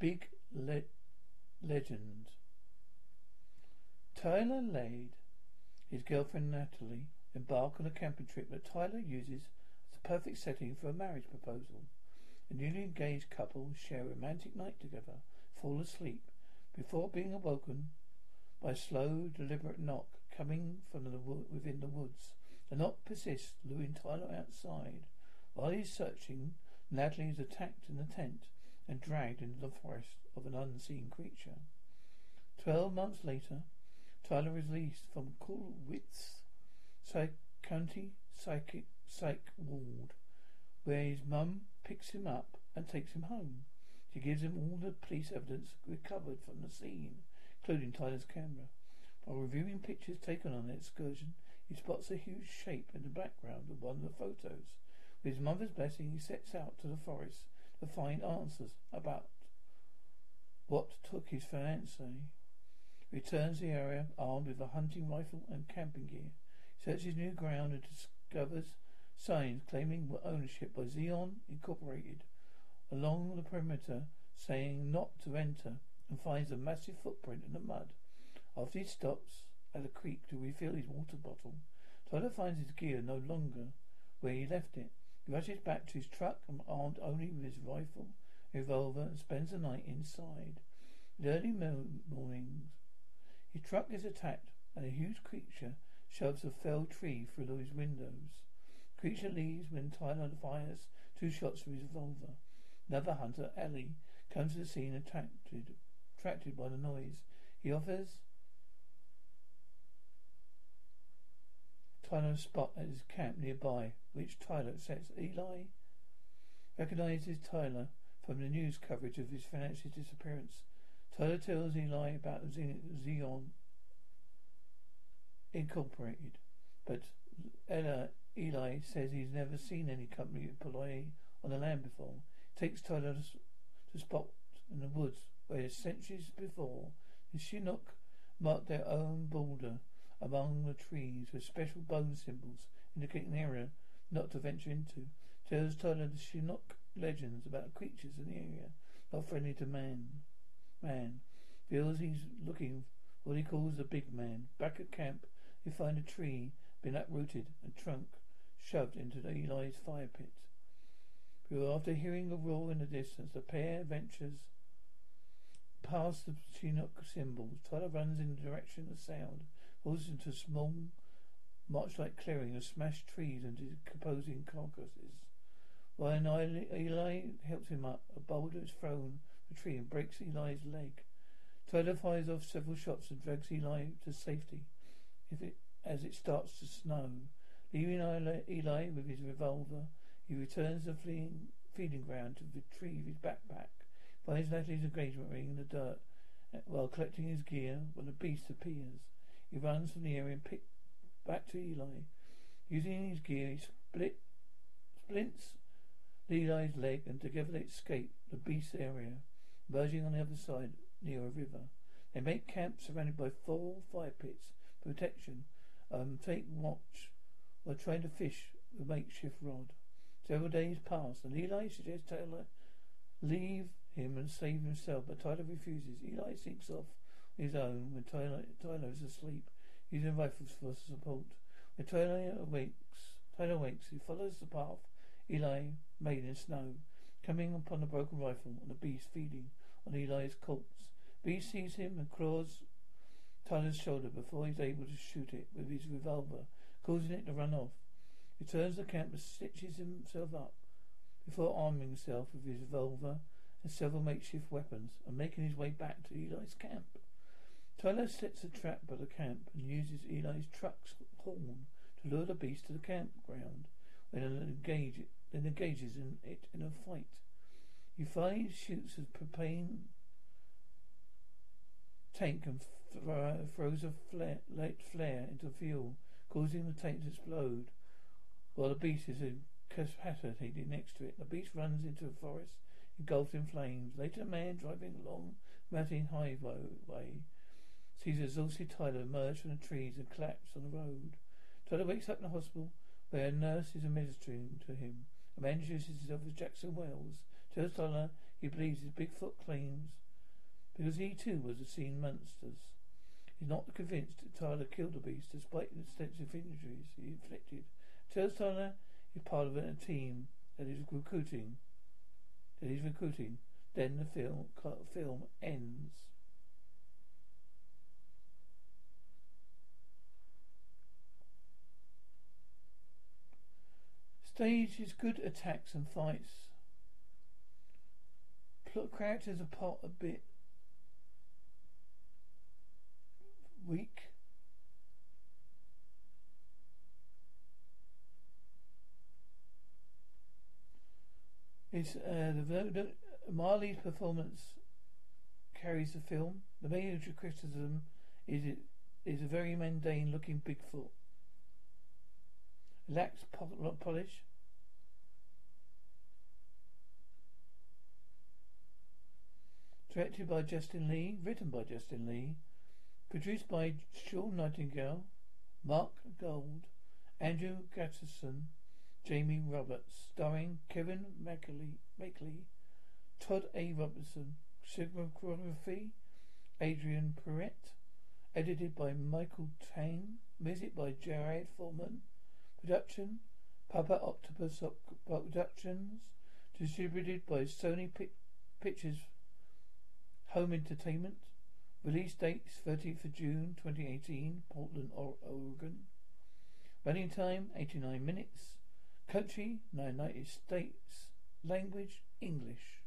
Big le- legend. Tyler laid his girlfriend Natalie embark on a camping trip that Tyler uses as the perfect setting for a marriage proposal. The newly engaged couple share a romantic night together, fall asleep, before being awoken by a slow, deliberate knock coming from the wo- within the woods. The knock persists, luring Tyler outside. While he's searching, Natalie is attacked in the tent and dragged into the forest of an unseen creature. Twelve months later, Tyler is released from Coolwitz Psych- County Psychic Psych Ward, where his mum picks him up and takes him home. She gives him all the police evidence recovered from the scene, including Tyler's camera. While reviewing pictures taken on the excursion, he spots a huge shape in the background of one of the photos. With his mother's blessing, he sets out to the forest to find answers about what took his fiancée. Returns the area armed with a hunting rifle and camping gear. Searches new ground and discovers signs claiming ownership by Xeon Incorporated along the perimeter saying not to enter and finds a massive footprint in the mud. After he stops at a creek to refill his water bottle, Tyler finds his gear no longer where he left it. He rushes back to his truck and armed only with his rifle, revolver, and spends the night inside. In early mo- mornings, his truck is attacked and a huge creature shoves a felled tree through his windows. The creature leaves when Tyler fires two shots from his revolver. Another hunter, Ellie, comes to the scene attracted, attracted by the noise. He offers Tyler spot at his camp nearby, which Tyler accepts. Eli recognizes Tyler from the news coverage of his fiance's disappearance. Tyler tells Eli about Xeon Incorporated, but Ella, Eli says he's never seen any company employee on the land before. Takes Tyler to, to spot in the woods where centuries before the Chinook marked their own border among the trees with special bone symbols indicating an area not to venture into. Tells Tyler the Chinook legends about creatures in the area not friendly to man. Man feels he's looking for what he calls the big man. Back at camp, they find a tree been uprooted and trunk shoved into Eli's fire pit. After hearing a roar in the distance, the pair ventures past the Chinook symbols. Tyler runs in the direction of the sound, falls into a small, march-like clearing of smashed trees and decomposing carcasses. While Eli, helps him up, a boulder is thrown from the tree and breaks Eli's leg. Tyler fires off several shots and drags Eli to safety. If it as it starts to snow, leaving Eli, Eli with his revolver, he returns to the fleeing feeding ground to retrieve his backpack. Finds Natalie's engagement ring in the dirt uh, while collecting his gear when the beast appears. He runs from the area and back to Eli. Using his gear, he split splints Eli's leg and together they escape the beast area, merging on the other side near a river. They make camp surrounded by four fire pits for protection and take watch while trying to fish with a makeshift rod. Several days pass and Eli suggests Tyler leave him and save himself, but Tyler refuses. Eli sinks off his own when Tyler, is asleep, using rifles for support. When Tyler awakes, Tyler wakes, he follows the path Eli made in snow, coming upon a broken rifle and a beast feeding on Eli's corpse. Beast sees him and claws Tyler's shoulder before he's able to shoot it with his revolver, causing it to run off. He turns the camp and stitches himself up before arming himself with his revolver and several makeshift weapons and making his way back to Eli's camp. Tyler sets a trap by the camp and uses Eli's truck's horn to lure the beast to the campground then engages in it in a fight. He finally shoots a propane tank and f- throws a flare, light flare into fuel, causing the tank to explode while the beast is incapacitated next to it. The beast runs into a forest engulfed in flames. Later, a man driving along mountain highway sees a exhausted Tyler emerge from the trees and collapse on the road. Tyler wakes up in the hospital where a nurse is administering to him. A man introduces himself as Jackson Wells, Tells Tyler he believes his Bigfoot claims because he too was a seen monsters. He's not convinced that Tyler killed the beast despite the extensive injuries he inflicted. Tells Tyler he's part of a team that is recruiting. That he's recruiting. Then the film film Stage is good attacks and fights. Plot characters are part a bit weak. It's uh, the, the Marley's performance carries the film. The major criticism is it is a very mundane looking Bigfoot. Lacks polish. Directed by Justin Lee, written by Justin Lee, produced by Sean Nightingale, Mark Gold, Andrew Gatterson, Jamie Roberts, starring Kevin Makely, Todd A. Robinson, cinematography, Adrian Perrett, edited by Michael Tang, music by Jared Foreman, production, Papa Octopus Productions, distributed by Sony Pictures Home Entertainment, release dates 13th of June 2018, Portland, Oregon, running time 89 minutes, Country, United States. Language, English.